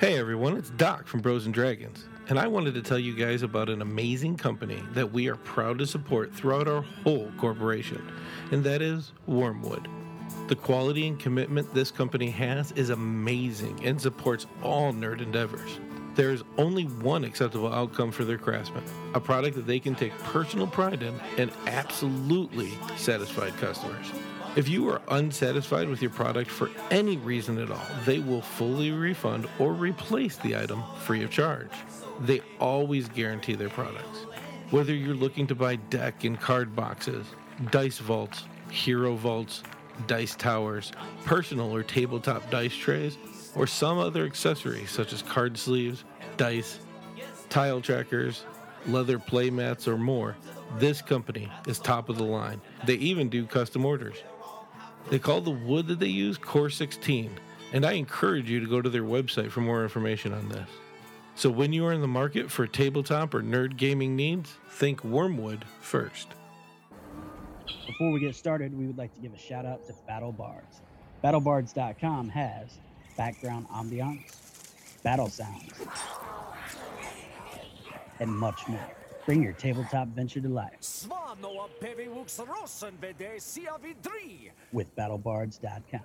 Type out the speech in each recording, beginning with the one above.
Hey everyone, it's Doc from Bros and Dragons, and I wanted to tell you guys about an amazing company that we are proud to support throughout our whole corporation, and that is Wyrmwood. The quality and commitment this company has is amazing and supports all nerd endeavors. There is only one acceptable outcome for their craftsmen a product that they can take personal pride in and absolutely satisfied customers. If you are unsatisfied with your product for any reason at all, they will fully refund or replace the item free of charge. They always guarantee their products. Whether you're looking to buy deck and card boxes, dice vaults, hero vaults, dice towers, personal or tabletop dice trays, or some other accessory such as card sleeves, dice, tile trackers, leather playmats, or more, this company is top of the line. They even do custom orders. They call the wood that they use Core 16, and I encourage you to go to their website for more information on this. So when you are in the market for tabletop or nerd gaming needs, think Wyrmwood first. Before we get started, we would like to give a shout out to Battle Bards. BattleBards.com has background ambiance, battle sounds, and much more. Bring your tabletop venture to life Svanoa Peviwux Rosenvede Siavidri. with BattleBards.com.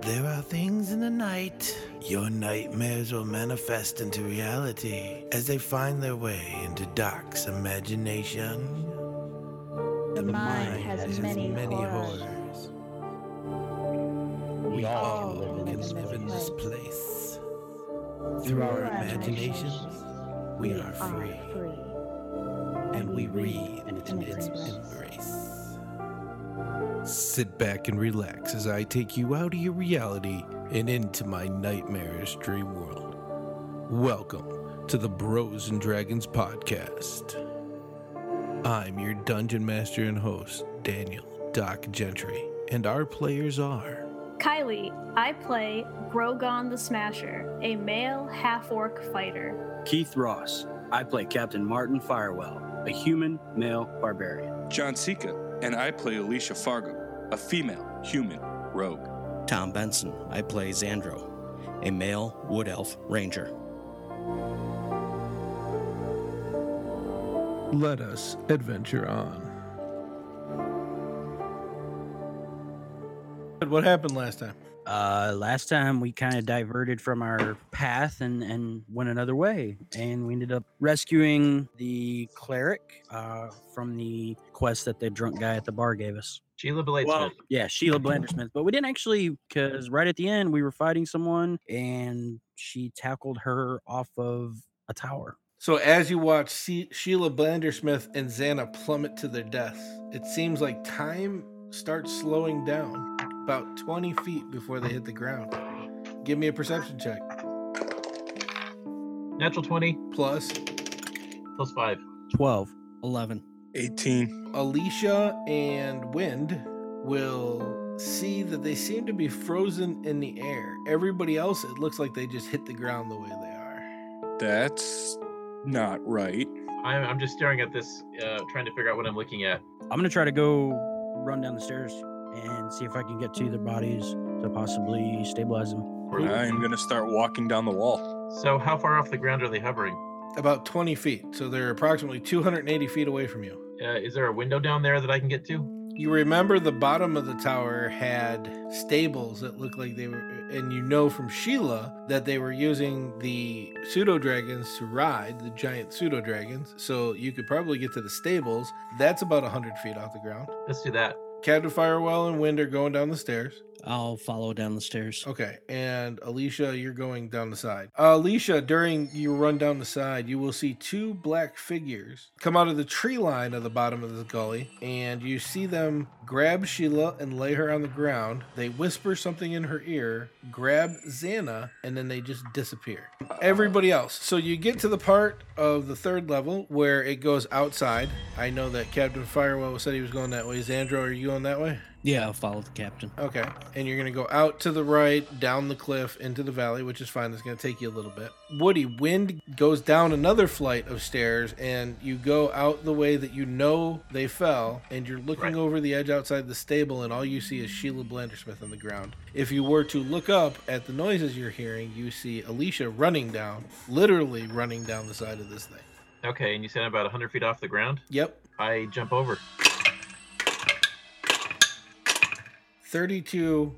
There are things in the night. Your nightmares will manifest into reality as they find their way into Doc's imagination. The mind has many many horrors. We all all can live in can this live in place. this place. Through our imaginations, we are free, and we read in its embrace. Sit back and relax as I take you out of your reality and into my nightmarish dream world. Welcome to the Bros and Dragons podcast. I'm your dungeon master and host, Daniel Doc Gentry, and our players are Kylie, I play Grogon the Smasher, a male half orc fighter. Keith Ross. I play Captain Martin Firewell, a human male barbarian. John Sika, and I play Alicia Fargo, a female human rogue. Tom Benson. I play Xandro, a male wood elf ranger. Let us adventure on. What happened last time? Uh, last time we kind of diverted from our path and, and went another way, and we ended up rescuing the cleric uh, from the quest that the drunk guy at the bar gave us. Sheila Bladesmith. Well, Yeah, Sheila Blandersmith. But we didn't actually, because right at the end we were fighting someone, and she tackled her off of a tower. So, as you watch she- Sheila Blandersmith and Xana plummet to their deaths, it seems like time starts slowing down about 20 feet before they hit the ground. Give me a perception check. Natural 20 Plus. Plus, plus 5. 12. 11. 18. Alicia and Wind will see that they seem to be frozen in the air. Everybody else, it looks like they just hit the ground the way they are. That's not right. I'm, I'm just staring at this, uh, trying to figure out what I'm looking at. I'm gonna try to go run down the stairs and see if I can get to their bodies to possibly stabilize them. I'm going to start walking down the wall. So, how far off the ground are they hovering? About 20 feet. So, they're approximately 280 feet away from you. Uh, is there a window down there that I can get to? You remember the bottom of the tower had stables that looked like they were, and you know from Sheila that they were using the pseudo dragons to ride the giant pseudo dragons. So you could probably get to the stables. That's about 100 feet off the ground. Let's do that. Captain Firewell and Wind are going down the stairs. I'll follow down the stairs. Okay, and Alicia, you're going down the side. Uh, Alicia, during your run down the side, you will see two black figures come out of the tree line of the bottom of the gully, and you see them grab Sheila and lay her on the ground. They whisper something in her ear, grab Xana, and then they just disappear. Everybody else. So you get to the part of the third level where it goes outside. I know that Captain Firewell said he was going that way. Xandro, are you going that way? Yeah, I'll follow the captain. Okay. And you're going to go out to the right, down the cliff, into the valley, which is fine. It's going to take you a little bit. Woody, wind goes down another flight of stairs, and you go out the way that you know they fell, and you're looking Right. over the edge outside the stable, and all you see is Sheila Blandersmith on the ground. If you were to look up at the noises you're hearing, you see Alicia running down, literally running down the side of this thing. Okay, and you said I'm about 100 feet off the ground. Yep. I jump over. 32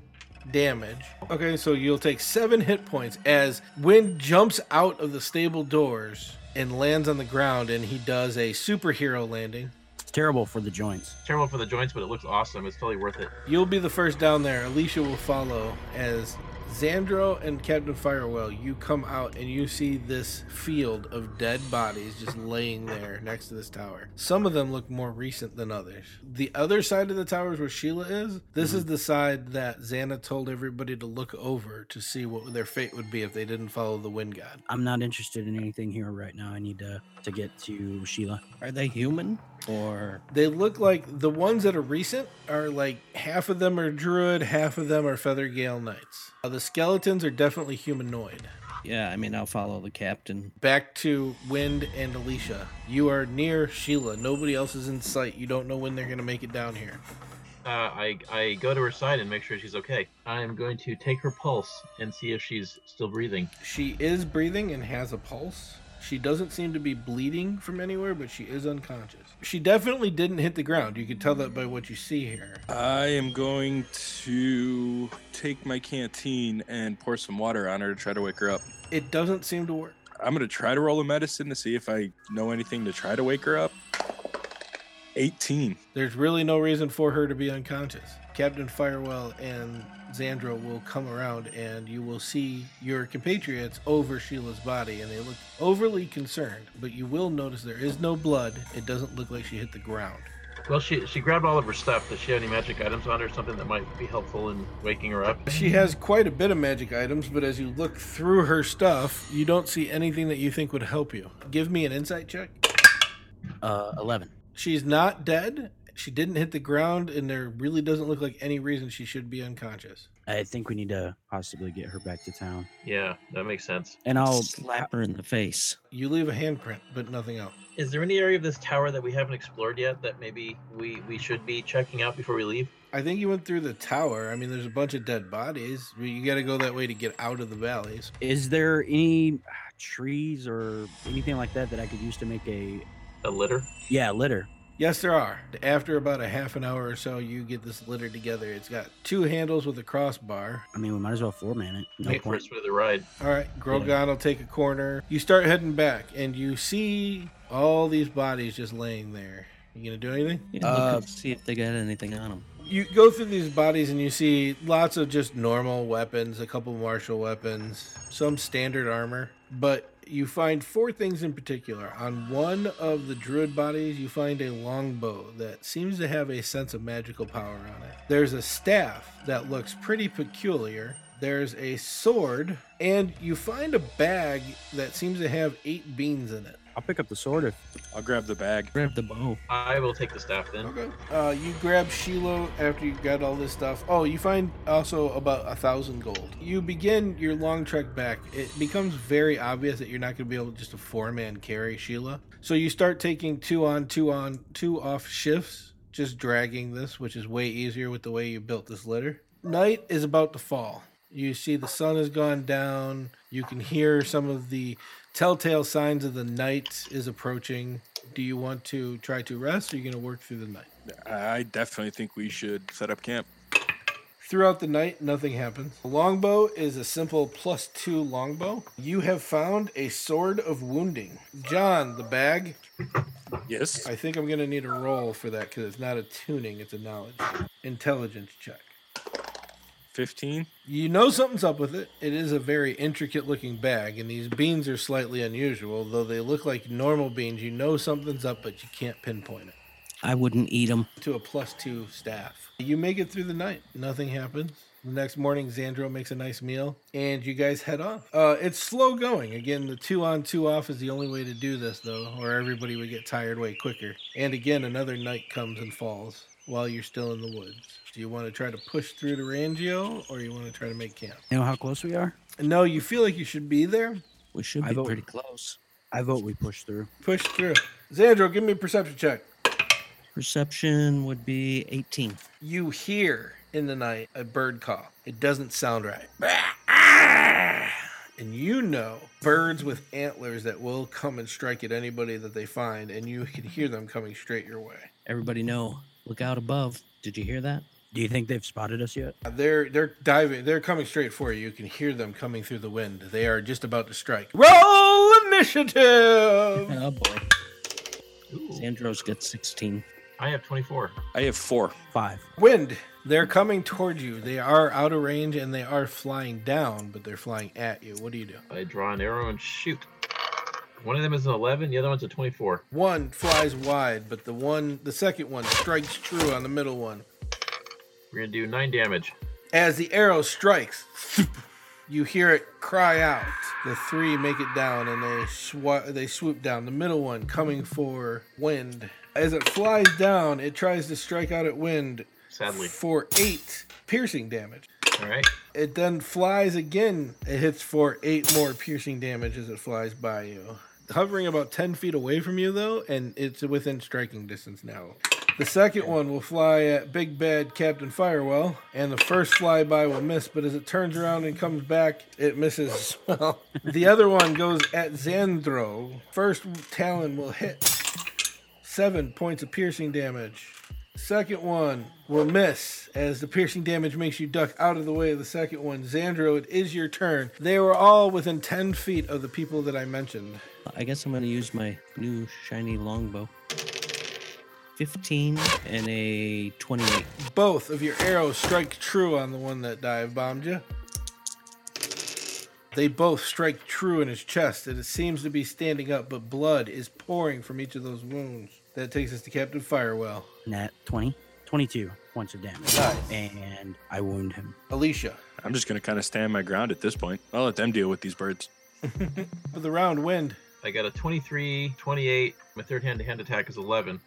damage. Okay, so you'll take seven hit points as Wind jumps out of the stable doors and lands on the ground, and he does a superhero landing. It's terrible for the joints. Terrible for the joints, but it looks awesome. It's totally worth it. You'll be the first down there. Alicia will follow as Xandro and Captain Firewell. You come out and you see this field of dead bodies just laying there next to this tower. Some of them look more recent than others. The other side of the tower is where Sheila is. This is the side that Xana told everybody to look over to see what their fate would be if they didn't follow the Wind God. I'm not interested in anything here right now. I need to to get to Sheila. Are they human or They look like the ones that are recent are like half of them are druid, half of them are feather gale knights. Uh, the skeletons are definitely humanoid. yeah? I mean, I'll follow the captain. Back to Wind and Alicia. You are near Sheila. Nobody else is in sight. You don't know when they're going to make it down here. Uh, I, I go to her side and make sure she's okay. I'm going to take her pulse and see if she's still breathing. She is breathing and has a pulse. She doesn't seem to be bleeding from anywhere, but she is unconscious. She definitely didn't hit the ground. You can tell that by what you see here. I am going to take my canteen and pour some water on her to try to wake her up. It doesn't seem to work. I'm gonna try to roll a medicine to see if I know anything to try to wake her up. 18. There's really no reason for her to be unconscious. Captain Firewell and Xandro will come around and you will see your compatriots over Sheila's body and they look overly concerned, but you will notice there is no blood. It doesn't look like she hit the ground. Well, she she grabbed all of her stuff. Does she have any magic items on her? Something that might be helpful in waking her up? She has quite a bit of magic items, but as you look through her stuff, you don't see anything that you think would help you. Give me an insight check. Uh, eleven. She's not dead. She didn't hit the ground, and there really doesn't look like any reason she should be unconscious. I think we need to possibly get her back to town. Yeah, that makes sense. And I'll slap her in the face. You leave a handprint, but nothing else. Is there any area of this tower that we haven't explored yet that maybe we we should be checking out before we leave? I think you went through the tower. I mean, there's a bunch of dead bodies. You got to go that way to get out of the valleys. Is there any ah, trees or anything like that that I could use to make a A litter? yeah litter? Yes, there are. After about a half an hour or so, you get this litter together. It's got two handles with a crossbar. I mean, we might as well four man it. No Wait for point. us for the ride. All right, Grogon will take a corner. You start heading back, and you see all these bodies just laying there. You gonna do anything? Yeah, look Uh, see if they got anything on them. You go through these bodies, and you see lots of just normal weapons, a couple martial weapons, some standard armor, but you find four things in particular. On one of the druid bodies, you find a longbow that seems to have a sense of magical power on it. There's a staff that looks pretty peculiar. There's a sword, and you find a bag that seems to have eight beans in it. I'll pick up the sword if I'll grab the bag. Grab the bow. I will take the staff then. Okay. Uh, you grab Shiloh after you got all this stuff. Oh, you find also about a thousand gold. You begin your long trek back. It becomes very obvious that you're not going to be able to just a four man carry Sheila. So you start taking two on, two on, two off shifts, just dragging this, which is way easier with the way you built this litter. Night is about to fall. You see the sun has gone down. You can hear some of the telltale signs of the night is approaching. Do you want to try to rest or are you going to work through the night? I definitely think we should set up camp. Throughout the night, nothing happens. A longbow is a simple plus two longbow. You have found a sword of wounding. John, the bag. Yes. I think I'm going to need a roll for that because it's not a tuning, it's a knowledge. Intelligence check. 15. You know something's up with it. It is a very intricate looking bag, and these beans are slightly unusual. Though they look like normal beans, you know something's up, but you can't pinpoint it. I wouldn't eat them. To a plus two staff. You make it through the night. Nothing happens. The next morning, Xandro makes a nice meal, and you guys head off. Uh, it's slow going. Again, the two on, two off is the only way to do this, though, or everybody would get tired way quicker. And again, another night comes and falls. while you're still in the woods? Do you want to try to push through to Rangio or you want to try to make camp? You know how close we are? No, you feel like you should be there. We should I be vote- pretty close. I vote we push through. Push through. Xandro, give me a perception check. Perception would be 18. You hear in the night a bird call. It doesn't sound right. And you know birds with antlers that will come and strike at anybody that they find, and you can hear them coming straight your way. Everybody know, look out above. Did you hear that? Do you think they've spotted us yet? They're they're diving. They're coming straight for you. You can hear them coming through the wind. They are just about to strike. Roll initiative. Oh boy. Ooh, Xandro's got 16. I have 24. I have four. Five. Wind. They're coming towards you. They are out of range and they are flying down, but they're flying at you. What do you do? I draw an arrow and shoot. One of them is an 11, the other one's a 24. One flies wide, but the one, the second one strikes true on the middle one. We're gonna do 9 damage. As the arrow strikes, you hear it cry out. The three make it down and they swa- they swoop down. The middle one coming for wind. As it flies down, it tries to strike out at wind Sadly. for eight piercing damage. Alright. It then flies again. It hits for eight more piercing damage as it flies by you. Hovering about 10 feet away from you, though, and it's within striking distance now. The second one will fly at Big Bad Captain Firewell, and the first flyby will miss, but as it turns around and comes back, it misses well. the other one goes at Xandro. First talon will hit. Seven points of piercing damage. Second one will miss as the piercing damage makes you duck out of the way of the second one. Xandro, it is your turn. They were all within 10 feet of the people that I mentioned. I guess I'm going to use my new shiny longbow. 15 and a 28. Both of your arrows strike true on the one that dive bombed you. They both strike true in his chest, and it seems to be standing up, but blood is pouring from each of those wounds. That takes us to Captain Firewell. Nat 20. 22 points of damage. Nice. And I wound him. Alicia. I'm just gonna kind of stand my ground at this point. I'll let them deal with these birds. For the round wind, I got a 23, 28. My third hand to hand attack is 11.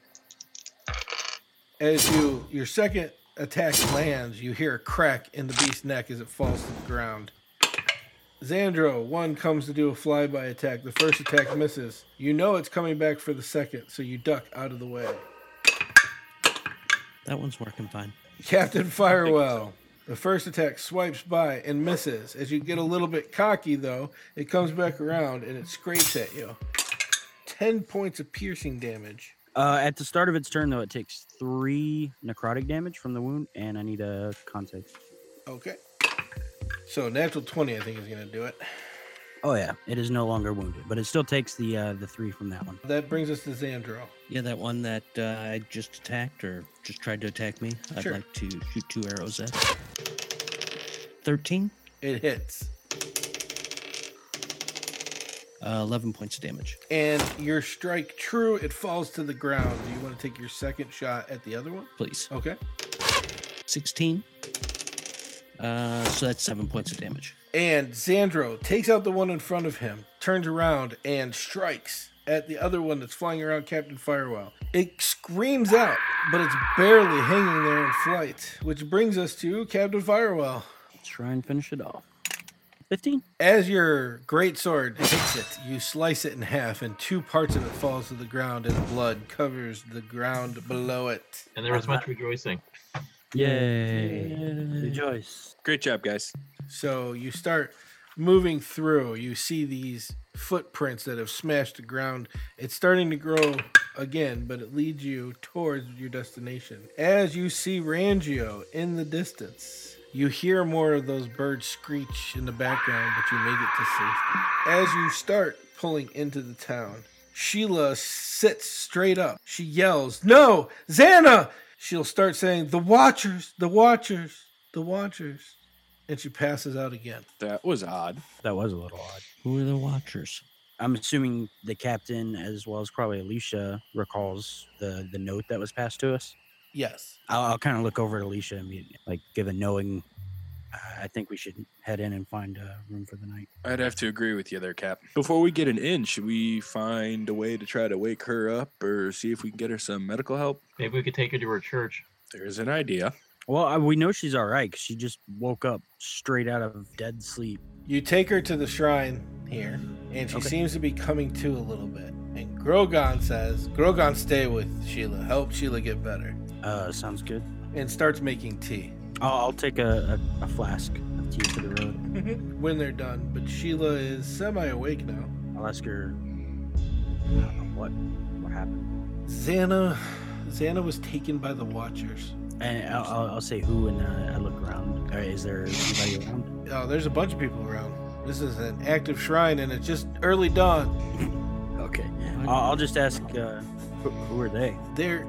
As you your second attack lands, you hear a crack in the beast's neck as it falls to the ground. Xandro, one comes to do a flyby attack. The first attack misses. You know it's coming back for the second, so you duck out of the way. That one's working fine. Captain Firewell. The first attack swipes by and misses. As you get a little bit cocky, though, it comes back around and it scrapes at you. 10 points of piercing damage. Uh, at the start of its turn, though, it takes three necrotic damage from the wound, and I need a con save. Okay. So, natural 20, I think, is going to do it. Oh yeah, it is no longer wounded, but it still takes the uh, the three from that one. That brings us to Xandro. Yeah, that one that uh, I just attacked or just tried to attack me, I'd Sure. like to shoot two arrows at. 13, It hits. Uh, 11 points of damage. And your strike true, it falls to the ground. Do you want to take your second shot at the other one? Please. Okay. 16. Uh, so that's seven points of damage. And Xandro takes out the one in front of him, turns around, and strikes at the other one that's flying around Captain Firewell. It screams out, but it's barely hanging there in flight, which brings us to Captain Firewell. Let's try and finish it off. Fifteen. As your great sword hits it, you slice it in half, and two parts of it falls to the ground, and blood covers the ground below it. And there was much rejoicing. Yay! Rejoice. Great job, guys. So you start moving through. You see these footprints that have smashed the ground. It's starting to grow again, but it leads you towards your destination. As you see Rangio in the distance, you hear more of those birds screech in the background, but you make it to safety. As you start pulling into the town, Sheila sits straight up. She yells, No, Xana! She'll start saying, The Watchers, the Watchers, the Watchers. And she passes out again. That was odd. That was a little odd. Who are the watchers? I'm assuming the captain, as well as probably Alicia, recalls the the note that was passed to us. Yes. I'll, I'll kind of look over at Alicia and be, like give a knowing. Uh, I think we should head in and find a room for the night. I'd have to agree with you there, Cap. Before we get an in, should we find a way to try to wake her up or see if we can get her some medical help? Maybe we could take her to her church. There's an idea. Well, I, we know she's all right 'cause she just woke up straight out of dead sleep. You take her to the shrine here, and she Okay. seems to be coming to a little bit. And Grogon says, Grogon, stay with Sheila. Help Sheila get better. Uh, sounds good. And starts making tea. I'll, I'll take a, a, a flask of tea for the road. when they're done, but Sheila is semi awake now. I'll ask her I don't know what what happened, Xana, Xana was taken by the Watchers. and I'll, I'll, I'll say who, and uh, I look around. Uh, is there anybody around? Oh, there's a bunch of people around. This is an active shrine, and it's just early dawn. Okay, I'll, I'll just ask uh, who, are they? They're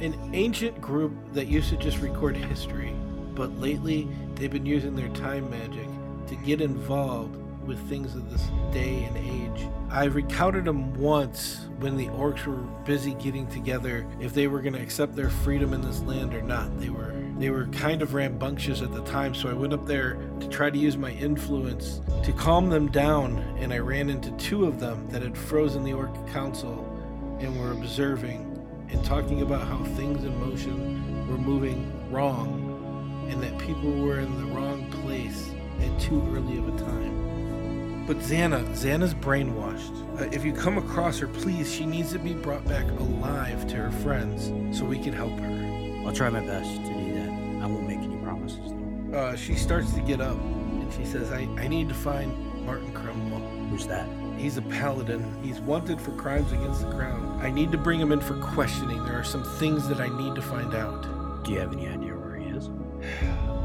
an ancient group that used to just record history, but lately they've been using their time magic to get involved with things of this day and age. I've encountered them once when the orcs were busy getting together if they were going to accept their freedom in this land or not. They were they were kind of rambunctious at the time, so I went up there to try to use my influence to calm them down, and I ran into two of them that had frozen the orc council and were observing and talking about how things in motion were moving wrong and that people were in the wrong place at too early of a time. But Xana, Xana's brainwashed. Uh, if you come across her, please, she needs to be brought back alive to her friends so we can help her. I'll try my best to do that. I won't make any promises. Uh, she starts to get up and she says, I, I need to find Martin Cromwell. Who's that? He's a paladin. He's wanted for crimes against the crown. I need to bring him in for questioning. There are some things that I need to find out. Do you have any idea where he is?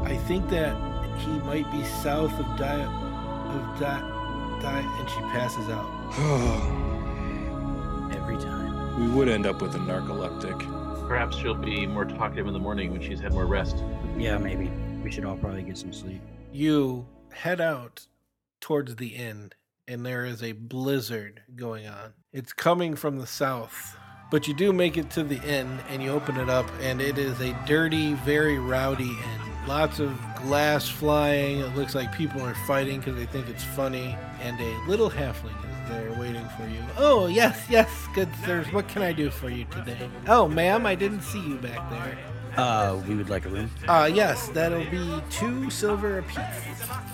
I think that he might be south of Di of Di, Di and she passes out. Every time. we would end up with a narcoleptic. Perhaps she'll be more talkative in the morning when she's had more rest. Yeah, maybe. We should all probably get some sleep. You head out towards the end, and there is a blizzard going on. It's coming from the south. But you do make it to the inn and you open it up, and it is a dirty, very rowdy inn. Lots of glass flying. It looks like people are fighting because they think it's funny. And a little halfling is there waiting for you. Oh, yes, yes, good sirs. What can I do for you today? Oh, ma'am, I didn't see you back there. Uh, we would like a room. Uh, yes, that'll be two silver apiece.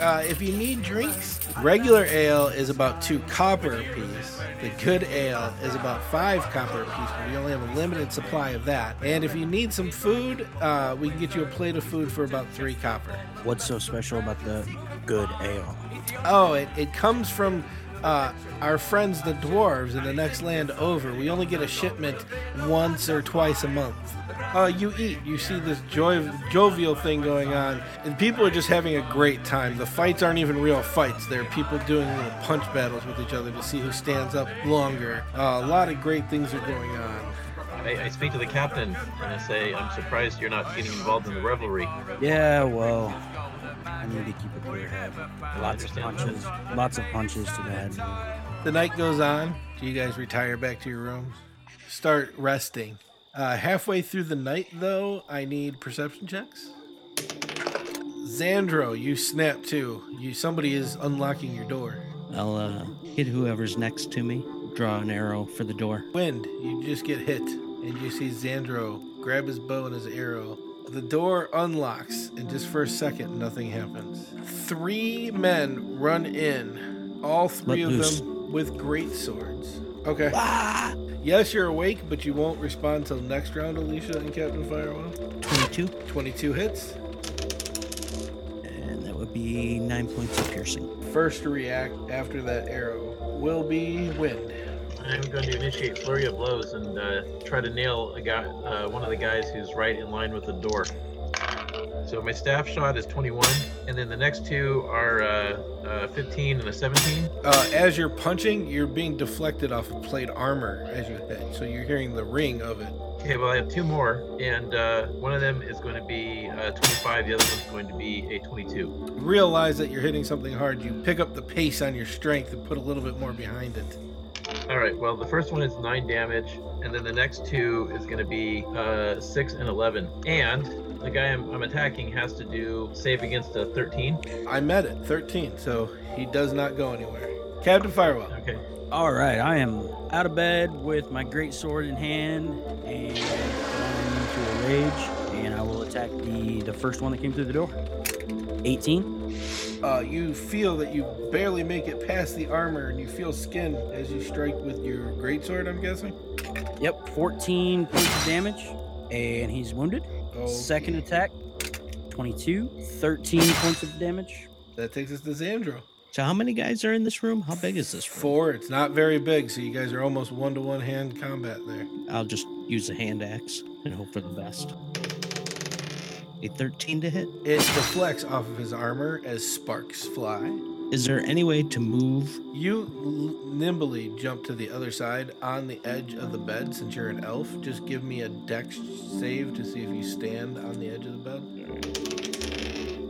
Uh, if you need drinks, regular ale is about two copper apiece. The good ale is about five copper apiece, but we only have a limited supply of that. And if you need some food, uh, we can get you a plate of food for about three copper. What's so special about the good ale? Oh, it, it comes from uh, our friends the dwarves in the next land over. We only get a shipment once or twice a month. Uh, you eat, you see this joy, jovial thing going on, and people are just having a great time. The fights aren't even real fights, they're people doing little punch battles with each other to see who stands up longer. Uh, a lot of great things are going on. I, I speak to the captain and I say, I'm surprised you're not getting involved in the revelry. Yeah, well, I need to keep a clear head. Lots of understand punches. Lots of punches to the head. The night goes on. Do you guys retire back to your rooms? Start resting. Uh, halfway through the night, though, I need perception checks. Xandro, you snap too. You somebody is unlocking your door. I'll uh, hit whoever's next to me. Draw an arrow for the door. Wind, you just get hit, and you see Xandro grab his bow and his arrow. The door unlocks, and just for a second, nothing happens. Three men run in, all three Let of loose. them with great swords. Okay. Yes, you're awake, but you won't respond till next round, Alicia and Captain Firewell. 22, 22 hits. and that would be 9 points of piercing. First to react after that arrow will be Wind. I'm going to initiate flurry of blows and uh, try to nail a guy, uh, one of the guys who's right in line with the door. So my staff shot is 21, and then the next two are uh, uh, 15 and a 17. Uh, as you're punching, you're being deflected off of plate armor as you hit, so you're hearing the ring of it. Okay, well I have two more, and uh, one of them is going to be uh, 25. The other one's going to be a 22. You realize that you're hitting something hard. You pick up the pace on your strength and put a little bit more behind it. All right. Well, the first one is nine damage, and then the next two is going to be uh, six and 11. And the guy I'm, I'm attacking has to do save against a 13. I met it, 13, so he does not go anywhere. Captain Firewell. Okay. All right, I am out of bed with my great sword in hand and going into a rage and I will attack the the first one that came through the door. 18. Uh, you feel that you barely make it past the armor, and you feel skin as you strike with your greatsword. I'm guessing. Yep, 14 points of damage, and he's wounded. Oh, Second attack, 22, 13 points of damage. that takes us to Xandro. So how many guys are in this room? How big is this room? Four. It's not very big, so you guys are almost one to one hand combat there. I'll just use a hand axe and hope for the best. A 13 to hit. It deflects off of his armor as sparks fly. Is there any way to move? You l- nimbly jump to the other side on the edge of the bed since you're an elf. Just give me a dex save to see if you stand on the edge of the bed.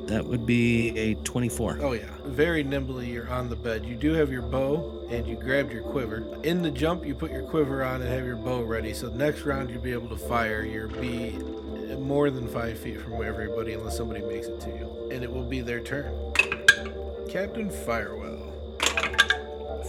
That would be a 24. Oh, yeah. Very nimbly, you're on the bed. You do have your bow and you grabbed your quiver. In the jump, you put your quiver on and have your bow ready. So, next round, you'll be able to fire. You'll be more than five feet from everybody unless somebody makes it to you. And it will be their turn. Captain Firewell.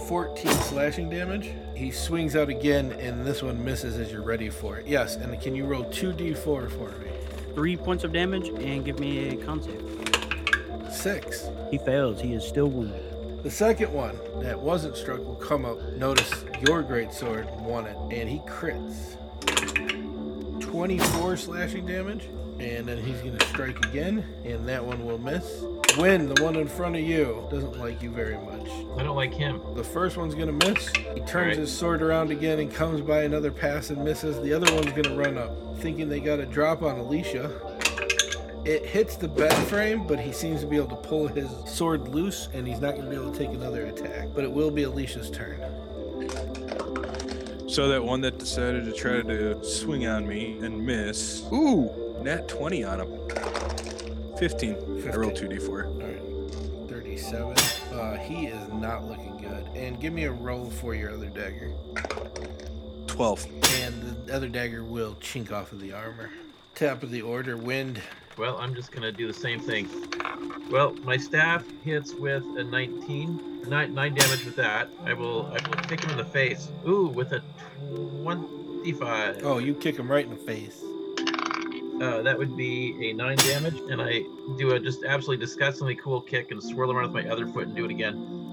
14 slashing damage. He swings out again, and this one misses as you're ready for it. Yes, and can you roll 2d4 for me? Three points of damage, and give me a con save. Six. He fails. He is still wounded. The second one that wasn't struck will come up. Notice your great sword won it, and he crits. 24 slashing damage, and then he's going to strike again, and that one will miss. Win, the one in front of you, doesn't like you very much. I don't like him. The first one's going to miss. He turns Alright. his sword around again and comes by another pass and misses. The other one's going to run up, thinking they got a drop on Alicia. It hits the bed frame, but he seems to be able to pull his sword loose, and he's not going to be able to take another attack. But it will be Alicia's turn. So that one that decided to try to swing on me and miss. Ooh, nat 20 on him. 15. I rolled 2d4. All right, 37. Uh, he is not looking good. And give me a roll for your other dagger. 12. And the other dagger will chink off of the armor. Top of the order, wind. Well, I'm just gonna do the same thing. Well, my staff hits with a 19, nine, nine damage with that. I will, I will kick him in the face. Ooh, with a 25. Oh, you kick him right in the face. Uh, that would be a nine damage, and I do a just absolutely disgustingly cool kick and swirl around with my other foot and do it again.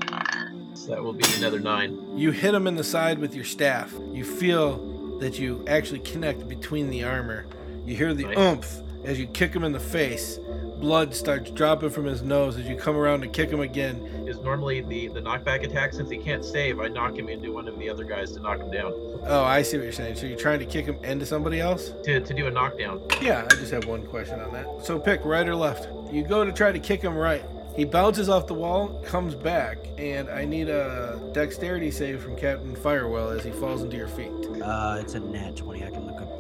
So that will be another nine. You hit him in the side with your staff. You feel that you actually connect between the armor. You hear the Nice. oomph as you kick him in the face. Blood starts dropping from his nose as you come around to kick him again. Is normally the the knockback attack. Since he can't save, I knock him into one of the other guys to knock him down. Oh, I see what you're saying. So you're trying to kick him into somebody else? To to do a knockdown. Yeah, I just have one question on that. So pick right or left. You go to try to kick him right. He bounces off the wall, comes back, and I need a dexterity save from Captain Firewell as he falls into your feet. Uh, it's a nat 20. I can look up the.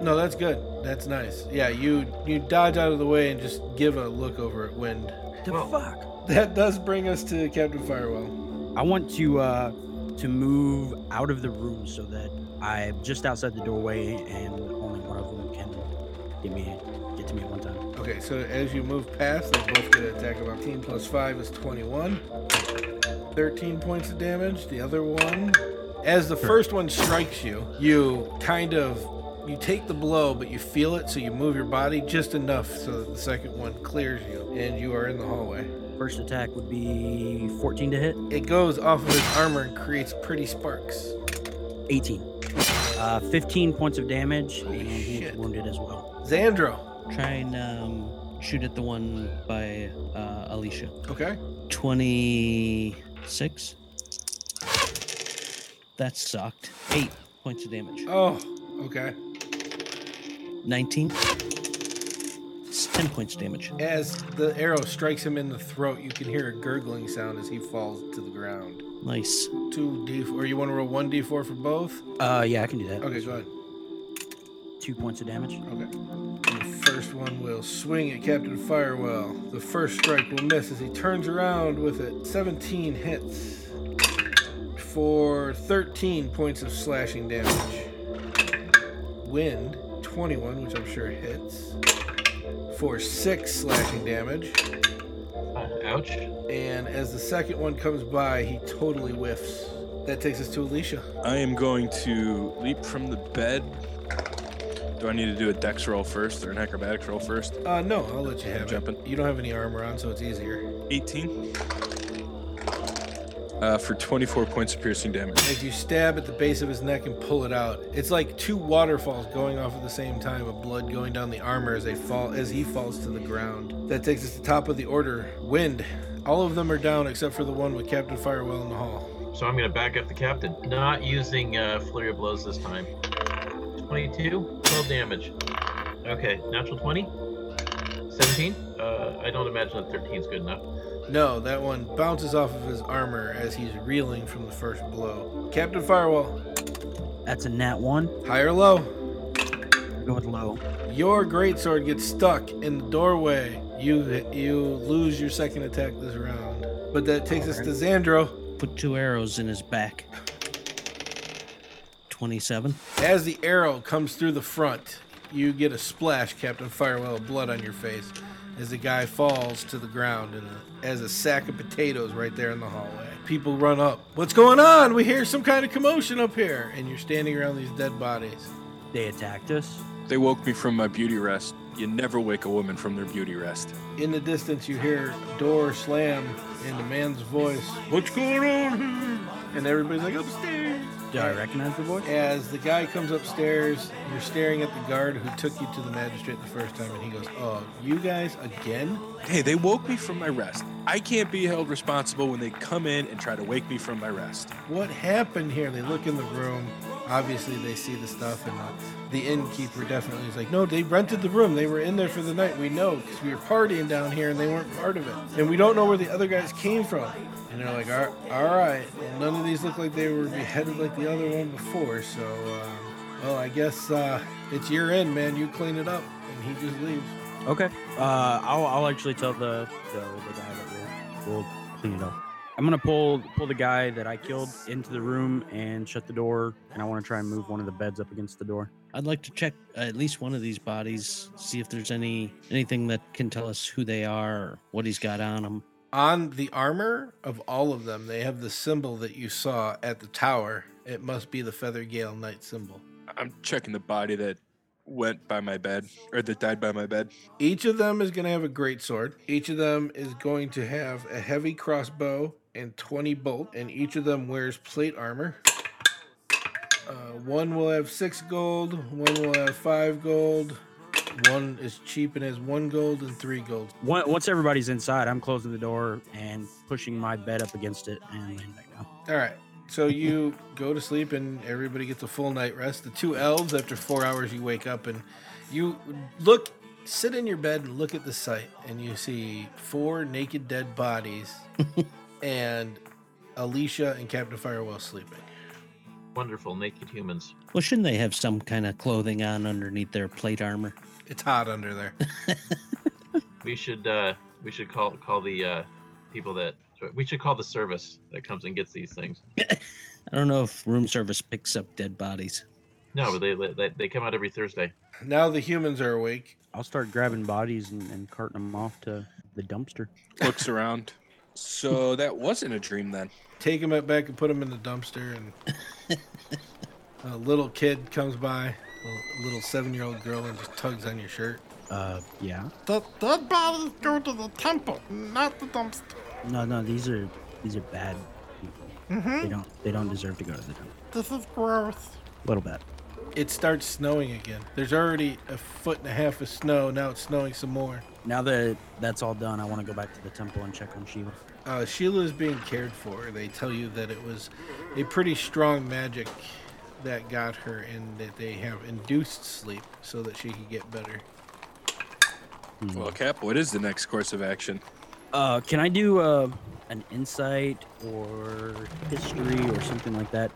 No, that's good. That's nice. Yeah, you you dodge out of the way and just give a look over at Wind. The Well- fuck? That does bring us to Captain Firewell. I want to uh to move out of the room so that I'm just outside the doorway and only one of them can get me get to me at one time. Okay, so as you move past, they both get an attack of 18 plus 5 is 21. 13 points of damage. The other one, as the first one strikes you, you kind of you take the blow, but you feel it, so you move your body just enough so that the second one clears you, and you are in the hallway. First attack would be 14 to hit, It goes off of his armor and creates pretty sparks. 18. Uh, 15 points of damage, Holy and he's shit. wounded as well. Xandro. Try and um, shoot at the one by uh, Alicia. Okay. 26. That sucked. Eight points of damage. Oh, okay. 19. It's 10 points damage. As the arrow strikes him in the throat, you can hear a gurgling sound as he falls to the ground. Nice. Two d4. Or you want to roll one d4 for both? Uh, yeah, I can do that. Okay, go ahead. Two points of damage. Okay. The first one will swing at Captain Firewell. The first strike will miss as he turns around with it. 17 hits for 13 points of slashing damage. Wind, 21, which I'm sure hits, for 6 slashing damage. Uh, ouch. And as the second one comes by, he totally whiffs. That takes us to Alicia. I am going to leap from the bed Do I need to do a dex roll first or an acrobatics roll first? Uh, no, I'll let you have Jumping. it. You don't have any armor on, so it's easier. 18. Uh, for 24 points of piercing damage. As you stab at the base of his neck and pull it out, it's like two waterfalls going off at the same time of blood going down the armor as they fall as he falls to the ground. That takes us to the top of the order. Wind. All of them are down except for the one with Captain Firewell in the hall. So I'm going to back up the captain. Not using uh, flurry of blows this time. 22, 12 damage. Okay, natural 20. 17. Uh, I don't imagine that 13 is good enough. No, that one bounces off of his armor as he's reeling from the first blow. Captain Firewell, That's a nat one. high or low? Go with low. Your greatsword gets stuck in the doorway. You you lose your second attack this round. But that takes us to Xandro. Put two arrows in his back. 27. As the arrow comes through the front, you get a splash, Captain Firewell, of blood on your face as the guy falls to the ground and as a sack of potatoes right there in the hallway. People run up. What's going on? We hear some kind of commotion up here. And you're standing around these dead bodies. They attacked us. They woke me from my beauty rest. You never wake a woman from their beauty rest. In the distance, you hear door slam in the man's voice. What's going on here? And everybody's like, upstairs. Do I recognize the voice? As the guy comes upstairs, you're staring at the guard who took you to the magistrate the first time, and he goes, Oh, you guys again? Hey, they woke me from my rest. I can't be held responsible when they come in and try to wake me from my rest. What happened here? They look in the room. Obviously, they see the stuff, and uh, the innkeeper definitely is like, No, they rented the room. They were in there for the night. We know because we were partying down here, and they weren't part of it. And we don't know where the other guys came from. And they're like, All right, well, none of these look like they were beheaded like the other one before. So, um, well, I guess uh, it's your end, man. You clean it up. And he just leaves. Okay. Uh, I'll, I'll actually tell the, the, the guy that we'll, we'll clean it up. I'm gonna pull pull the guy that I killed into the room and shut the door, and I want to try and move one of the beds up against the door. I'd like to check uh, at least one of these bodies, see if there's any anything that can tell us who they are or what he's got on them. On the armor of all of them, they have the symbol that you saw at the tower. It must be the Feather Gale Knight symbol. I'm checking the body that went by my bed or that died by my bed. Each of them is going to have a great sword. Each of them is going to have a heavy crossbow and 20 bolt, and each of them wears plate armor. Uh, one will have six gold, one will have five gold, one is cheap and has one gold and three gold. Once once everybody's inside, I'm closing the door and pushing my bed up against it and laying back down. All right. So you go to sleep and everybody gets a full night rest. The two elves, after four hours, you wake up and you look, sit in your bed and look at the sight, and you see four naked dead bodies and Alicia and Captain Firewell sleeping. Wonderful naked humans. Well, shouldn't they have some kind of clothing on underneath their plate armor? It's hot under there. We should uh, we should call call the uh, people that we should call the service that comes and gets these things. I don't know if room service picks up dead bodies. No, but they they, they come out every Thursday. Now the humans are awake. I'll start grabbing bodies and, and carting them off to the dumpster. Looks around. So that wasn't a dream then. Take him back and put him in the dumpster, and a little kid comes by, a little seven-year-old girl, and just tugs on your shirt. Uh, yeah. The dead bodies go to the temple, not the dumpster. No, no, these are these are bad people. Mm-hmm. They don't they don't deserve to go to the dump. This is gross. A little bit. It starts snowing again. There's already a foot and a half of snow. Now it's snowing some more. Now that that's all done, I want to go back to the temple and check on Sheila. Uh, Sheila is being cared for. They tell you that it was a pretty strong magic that got her, and that they have induced sleep so that she could get better. Well, Cap, what is the next course of action? Uh, can I do uh, an insight or history or something like that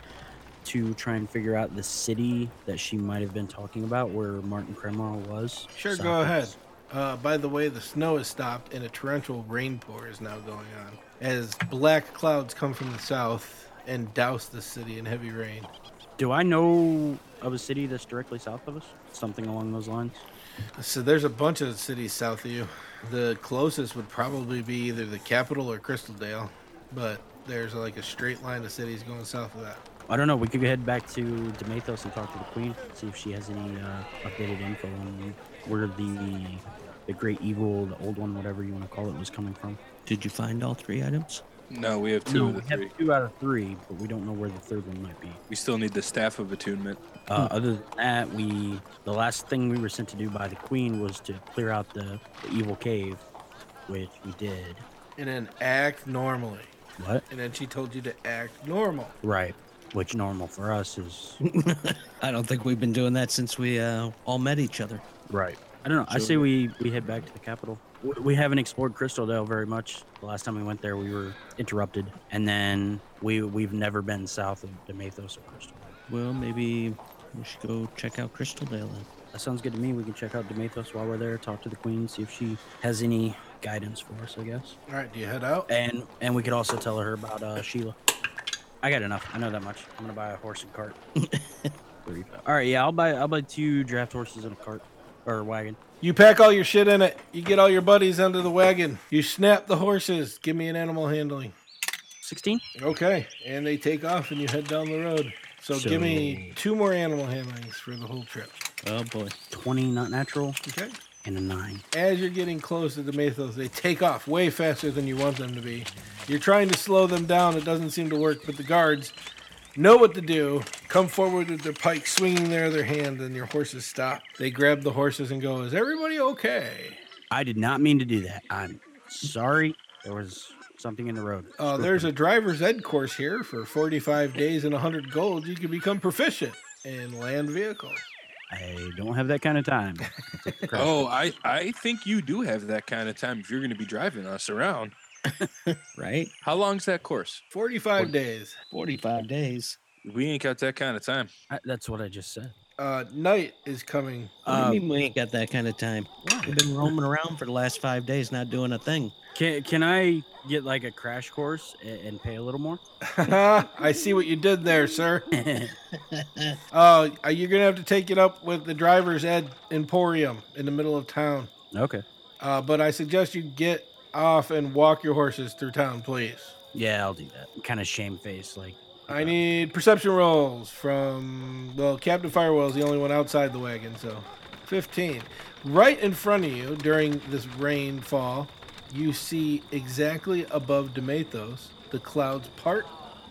to try and figure out the city that she might have been talking about, where Martin Kremar was? Sure, south go ahead. us? Uh, by the way, the snow has stopped and a torrential rainpour is now going on as black clouds come from the south and douse the city in heavy rain. Do I know of a city that's directly south of us? Something along those lines. So there's a bunch of cities south of you. The closest would probably be either the capital or Crystal Dale, but there's like a straight line of cities going south of that. I don't know. We could head back to Demathos and talk to the queen, see if she has any uh, updated info on where the the great evil, the old one, whatever you want to call it, was coming from. Did you find all three items? No, we have two no, of the we three. have two out of three, but we don't know where the third one might be. We still need the staff of attunement. Uh, other than that, we the last thing we were sent to do by the queen was to clear out the, the evil cave, which we did. And then act normally. What? And then she told you to act normal. Right. Which normal for us is I don't think we've been doing that since we uh, all met each other. right. I don't know. I So- say we we head back to the capital. We, we haven't explored Crystal Dale very much. The last time we went there, we were interrupted, and then we we've never been south of Demathos or Crystal. Well, maybe we should go check out Crystal Dale then. That sounds good to me. We can check out Demathos while we're there. Talk to the queen, see if she has any guidance for us. I guess. All right, do you head out? And and we could also tell her about uh, Sheila. I got enough. I know that much. I'm gonna buy a horse and cart. All right, yeah, I'll buy I'll buy two draft horses and a cart or a wagon. You pack all your shit in it. You get all your buddies under the wagon. You snap the horses. Give me an animal handling. Sixteen. Okay, and they take off and you head down the road. So, give me two more animal handlings for the whole trip. Oh boy. Twenty not natural Okay. And a nine. As you're getting close to Demathos, they take off way faster than you want them to be. You're trying to slow them down. It doesn't seem to work, but the guards know what to do. Come forward with their pikes swinging their other hand, and your horses stop. They grab the horses and go, Is everybody okay? I did not mean to do that. I'm sorry. There was something in the road. Uh, there's a driver's ed course here for 45 days and 100 gold. You can become proficient in land vehicles. I don't have that kind of time. Oh, I, I think you do have that kind of time if you're going to be driving us around. Right? How long's that course? 45 days. 45 days. We ain't got that kind of time. I, that's what I just said. Uh, night is coming. What do you mean we ain't got that kind of time? We've been roaming around for the last five days, not doing a thing. Can can I get like a crash course and, and pay a little more? I see what you did there, sir. Uh, you're gonna have to take it up with the driver's ed emporium in the middle of town. okay. Uh, but I suggest you get off and walk your horses through town, please. Yeah, I'll do that. Kind of shamefaced, like I need perception rolls from well, Captain Firewell is the only one outside the wagon, so fifteen. Right in front of you during this rainfall, you see exactly above Demathos the clouds part,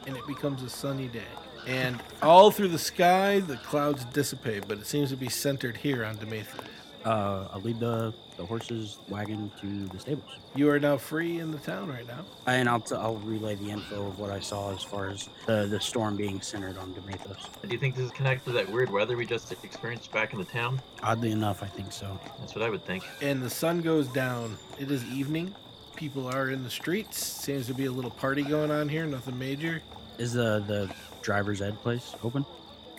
and it becomes a sunny day. And all through the sky, the clouds dissipate, but it seems to be centered here on Demathos. uh, I'll lead the the horses wagon to the stables, You are now free in the town right now. and I'll t- I'll relay the info of what I saw as far as the the storm being centered on Demathos. Do you think this is connected to that weird weather we just experienced back in the town? Oddly enough, I think so. That's what I would think. and the sun goes down. It is evening. People are in the streets. Seems to be a little party going on here. Nothing major. Is the the driver's ed place open?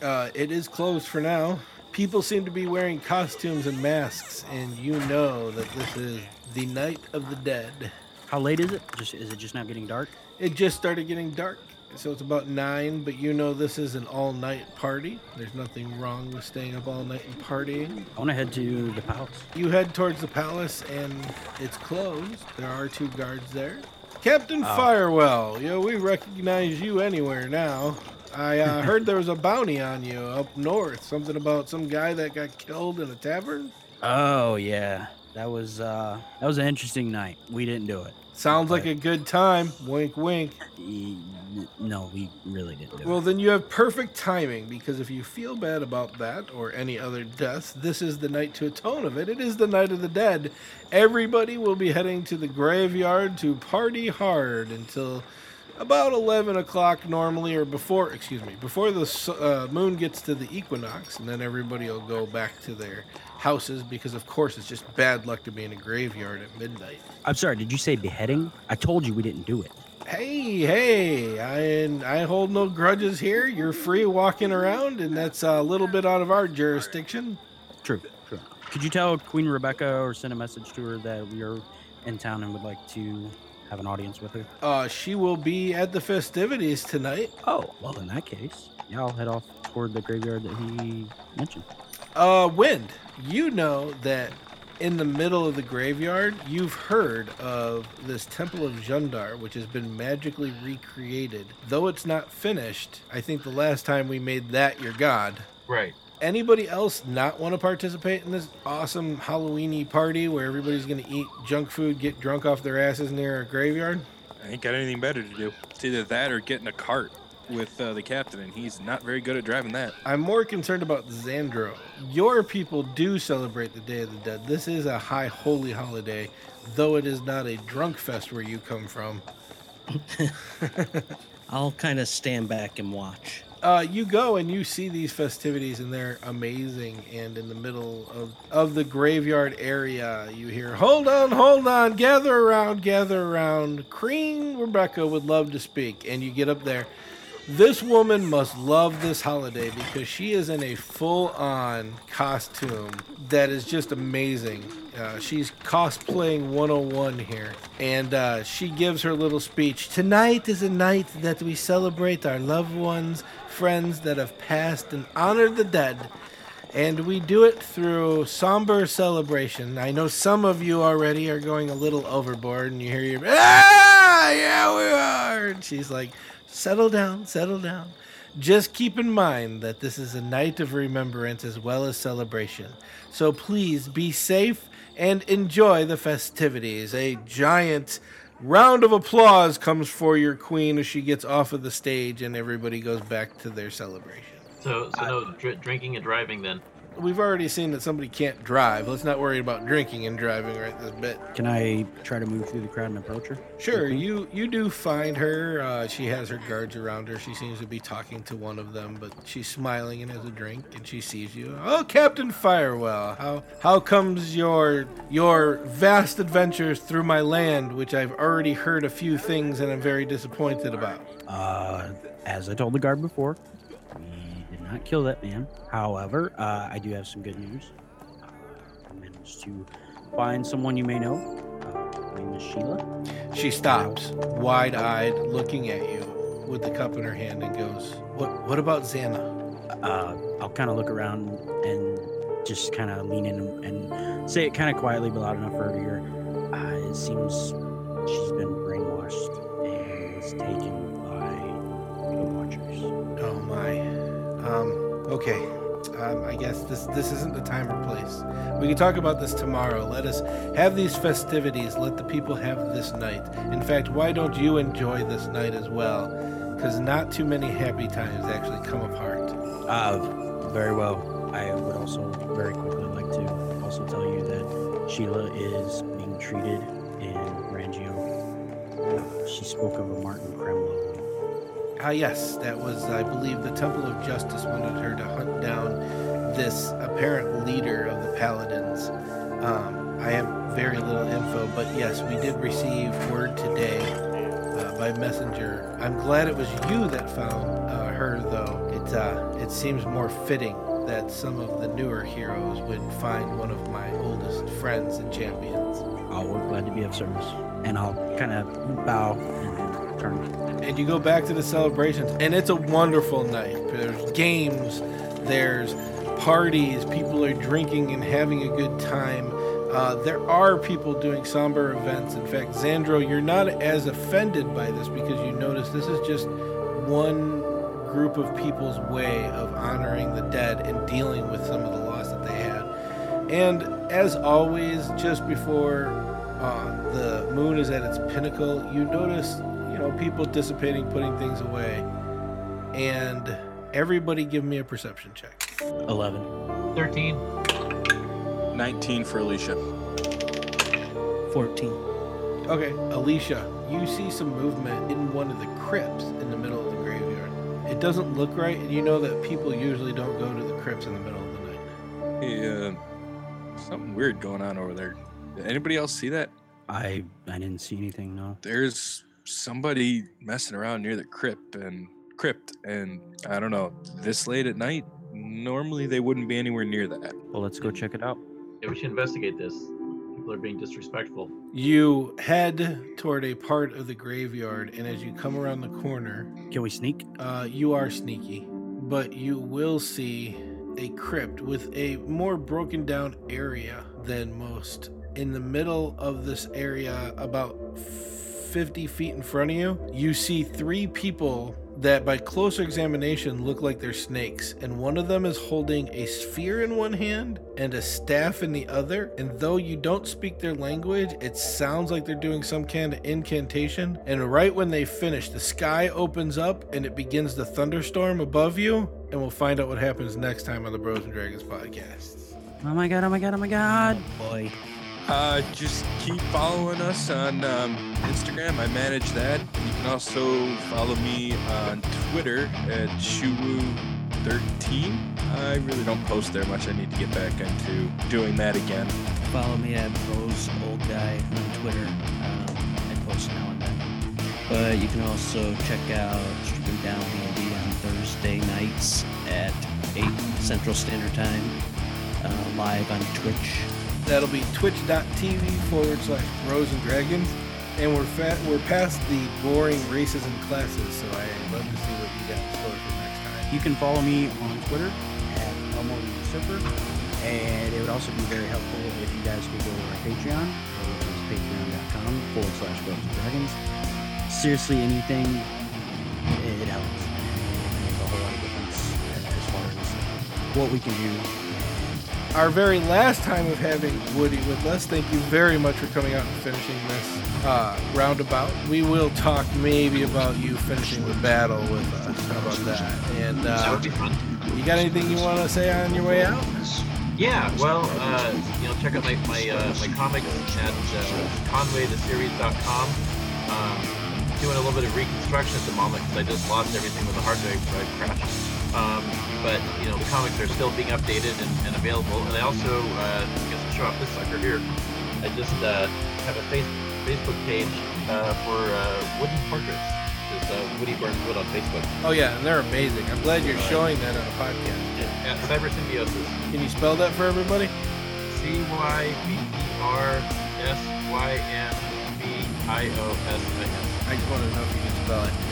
Uh, it is closed for now. People seem to be wearing costumes and masks, and you know that this is the night of the dead. How late is it? Just is it just now getting dark? It just started getting dark, so it's about nine. But you know this is an all-night party. There's nothing wrong with staying up all night and partying. I want to head to the palace. You head towards the palace, and it's closed. There are two guards there. Captain Oh. Firewell, know, we recognize you anywhere now. I uh, heard there was a bounty on you up north. Something about some guy that got killed in a tavern. Oh yeah, that was uh that was an interesting night. We didn't do it. Sounds like a good time. Wink, wink. No, we really didn't do Well, it. then you have perfect timing because if you feel bad about that or any other deaths, this is the night to atone of it. It is the night of the dead. Everybody will be heading to the graveyard to party hard until about 11 o'clock normally, or before, excuse me, before the uh, moon gets to the equinox, and then everybody will go back to their houses because, of course, it's just bad luck to be in a graveyard at midnight. I'm sorry. Did you say beheading? I told you we didn't do it. Hey, hey, I, I hold no grudges here. You're free walking around, and that's a little bit out of our jurisdiction. True. True. Could you tell Queen Rebecca or send a message to her that we are in town and would like to have an audience with her? Uh, she will be at the festivities tonight. Oh, well, in that case, yeah, I'll head off toward the graveyard that he mentioned. Uh, Wind, you know that in the middle of the graveyard, you've heard of this Temple of Jundar, which has been magically recreated. Though it's not finished, I think the last time we made that your god. Right. Anybody else not want to participate in this awesome Halloweeny party where everybody's going to eat junk food, get drunk off their asses near a graveyard? I ain't got anything better to do. It's either that or get in a cart with uh, the captain, and he's not very good at driving that. I'm more concerned about Xandro. Your people do celebrate the Day of the Dead. This is a high holy holiday, though it is not a drunk fest where you come from. I'll kind of stand back and watch. Uh, you go and you see these festivities, and they're amazing. And in the middle of, of the graveyard area, you hear, Hold on, hold on, gather around, gather around. Queen Rebecca would love to speak. And you get up there. This woman must love this holiday because she is in a full on costume that is just amazing. Uh, she's cosplaying 101 here. And uh, she gives her little speech. Tonight is a night that we celebrate our loved ones, friends that have passed, and honor the dead. And we do it through somber celebration. I know some of you already are going a little overboard, and you hear your, ah, yeah, we are. And she's like, settle down, settle down. Just keep in mind that this is a night of remembrance as well as celebration. So please be safe and enjoy the festivities. A giant round of applause comes for your queen as she gets off of the stage and everybody goes back to their celebration. So, so no dr- drinking and driving then. We've already seen that somebody can't drive. Let's not worry about drinking and driving right this bit. Can I try to move through the crowd and approach her? Sure, you you do find her. Uh, she has her guards around her. She seems to be talking to one of them, but she's smiling and has a drink, and she sees you. Oh, Captain Firewell, how how comes your your vast adventures through my land, which I've already heard a few things and I'm very disappointed about? Uh, as I told the guard before, not kill that man. However, uh, I do have some good news. I managed to find someone you may know. Uh, her name is Sheila. She stops, wide-eyed, looking at you with the cup in her hand, and goes, "What what about Xana?" Uh, I'll kind of look around and just kind of lean in and, and say it kind of quietly but loud enough for her to hear. Uh, it seems she's been brainwashed and is taken Um. Okay. Um, I guess this this isn't the time or place. We can talk about this tomorrow. Let us have these festivities. Let the people have this night. In fact, why don't you enjoy this night as well? Because not too many happy times actually come apart. Uh, very well. I would also very quickly like to also tell you that Sheila is being treated in Rangio. She spoke of a Martin Kremlow. Ah, yes, that was, I believe, the Temple of Justice wanted her to hunt down this apparent leader of the Paladins. Um, I have very little info, but yes, we did receive word today uh, by messenger. I'm glad it was you that found uh, her, though. It uh, it seems more fitting that some of the newer heroes would find one of my oldest friends and champions. Oh, we're glad to be of service. And I'll kind of bow and turn. And you go back to the celebrations and it's a wonderful night. There's games there's parties people are drinking and having a good time. Uh, there are people doing somber events. In fact xandro you're not as offended by this because you notice this is just one group of people's way of honoring the dead and dealing with some of the loss that they had. And as always just before uh, the moon is at its pinnacle, you notice, know, people dissipating, putting things away, and everybody give me a perception check. 11. 13. 19 for Alicia. 14. Okay, Alicia, you see some movement in one of the crypts in the middle of the graveyard. It doesn't look right, and you know that people usually don't go to the crypts in the middle of the night. Hey, uh, something weird going on over there. Did anybody else see that? I I didn't see anything. No. There's somebody messing around near the crypt and crypt, and I don't know. This late at night, normally they wouldn't be anywhere near that. Well, let's go check it out. Yeah, we should investigate this. People are being disrespectful. You head toward a part of the graveyard, and as you come around the corner, Can we sneak? Uh, you are sneaky, but you will see a crypt with a more broken down area than most. In the middle of this area, about 50 feet in front of you, you see three people that by closer examination look like they're snakes. And one of them is holding a sphere in one hand and a staff in the other. And though you don't speak their language, it sounds like they're doing some kind of incantation. And right when they finish, the sky opens up and it begins to thunderstorm above you. And we'll find out what happens next time on the Bros and Dragons podcast. Oh my god, oh my god, oh my god. Oh, boy. Uh, just keep following us on um, Instagram. I manage that. You can also follow me on Twitter at Shuwu13. I really don't post there much. I need to get back into doing that again. Follow me at Bros Old Guy on Twitter. Um, I post now and then. But you can also check out Streaming Down Handy on Thursday nights at 8 Central Standard Time, uh, live on Twitch. That'll be twitch.tv forward slash bros and dragons. And we're fat, we're past the boring races and classes, so I love to see what you got in store for next time. You can follow me on Twitter at Elmo Surfer. And it would also be very helpful if you guys could go to our Patreon, which is patreon.com forward slash Bros and Dragons. Seriously, anything, it helps. It makes a whole lot of difference as far as what we can do Our very last time of having Woody with us, thank you very much for coming out and finishing this uh, roundabout. We will talk maybe about you finishing the battle with us. How about that? And that uh, would be fun. you got anything you want to say on your way out? Yeah, well, uh, you know, check out my my, uh, my comics at uh, conwaytheseries.com. Um, doing a little bit of reconstruction at the moment because I just lost everything with the hard drive drive crash. Um, but you know, the comics are still being updated and, and available. And I also, uh, I guess I'll show off this sucker here. I just uh, have a face, Facebook page uh, for uh, wooden portraits. Just uh, Woody Burns Wood on Facebook. Oh yeah, and they're amazing. I'm glad you're showing that on a podcast. Yeah, Cyber Symbiosis. Can you spell that for everybody? C Y B E R S Y N B I O S I N. I just want to know if you can spell it.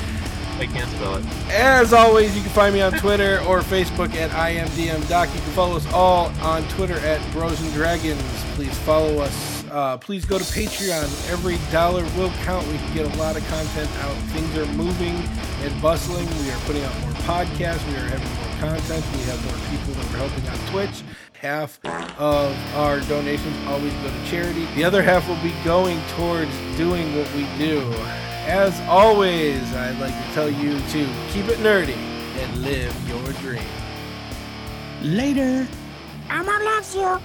I can't spell it. As always, you can find me on Twitter or Facebook at IamDMDoc. You can follow us all on Twitter at Bros and Dragons. Please follow us. Uh, please go to Patreon. Every dollar will count. We can get a lot of content out. Things are moving and bustling. We are putting out more podcasts. We are having more content. We have more people that are helping on Twitch. Half of our donations always go to charity. The other half will be going towards doing what we do. As always, I'd like to tell you to keep it nerdy and live your dream. Later. Elmo loves you.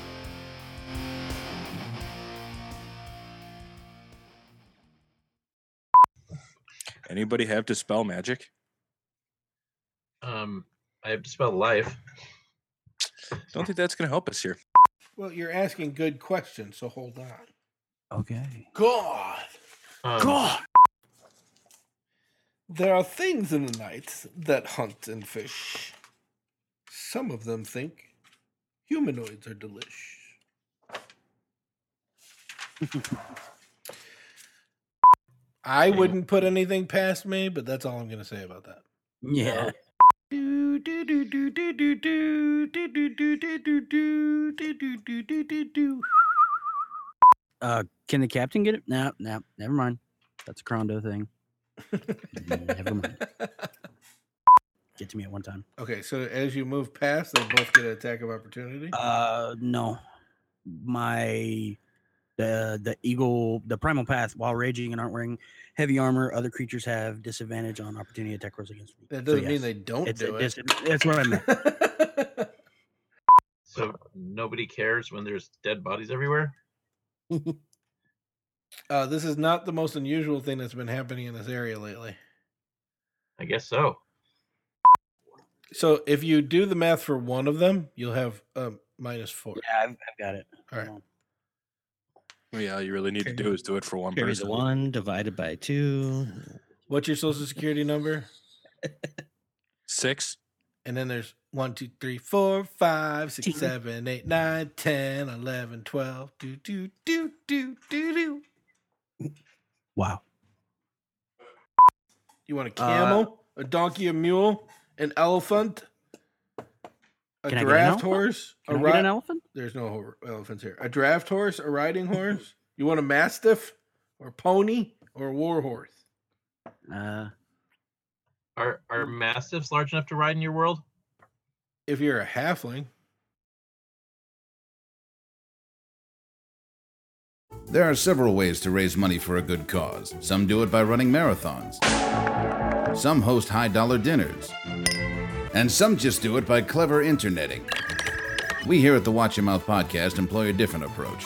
Anybody have to spell magic? Um, I have to spell life. Don't think that's going to help us here. Well, you're asking good questions, so hold on. Okay. God! Um, God! There are things in the night that hunt and fish. Some of them think humanoids are delish. I wouldn't put anything past me, but that's all I'm going to say about that. Yeah. Uh, can the captain get it? No, no, never mind. That's a Crondo thing never mind. Get to me at one time. Okay, so as you move past, they both get an attack of opportunity. Uh, no. My the the eagle the primal path while raging and aren't wearing heavy armor other creatures have disadvantage on opportunity attack rolls against me That doesn't mean yes, they don't it's a do it. dis- that's what i meant So nobody cares when there's dead bodies everywhere. uh, this is not the most unusual thing that's been happening in this area lately. I guess so. So if you do the math for one of them, you'll have um, minus four. yeah I've, I've got it All right. Well, yeah, all you really need to do is do it for one Carry person. one divided by two. What's your social security number? Six. And then there's one, two, three, four, five, six, seven, eight, nine, ten, eleven, twelve. Do do do do do do. Wow You want a Uh, camel, a donkey, a mule, an elephant, A Can I get an draft horse. Can a I get ri- an elephant? There's no ho- elephants here. A draft horse, a riding horse. You want a mastiff, or pony, or war horse? Uh, Are are mastiffs large enough to ride in your world? If you're a halfling, There are several ways to raise money for a good cause. Some do it by running marathons. Some host high dollar dinners. And some just do it by clever interneting. We here at the Watch Your Mouth podcast employ a different approach.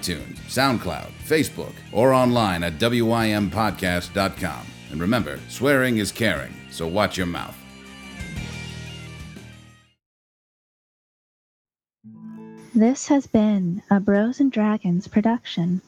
iTunes, SoundCloud, Facebook, or online at WIMPodcast.com. And remember, swearing is caring, so watch your mouth. This has been a Bros and Dragons production.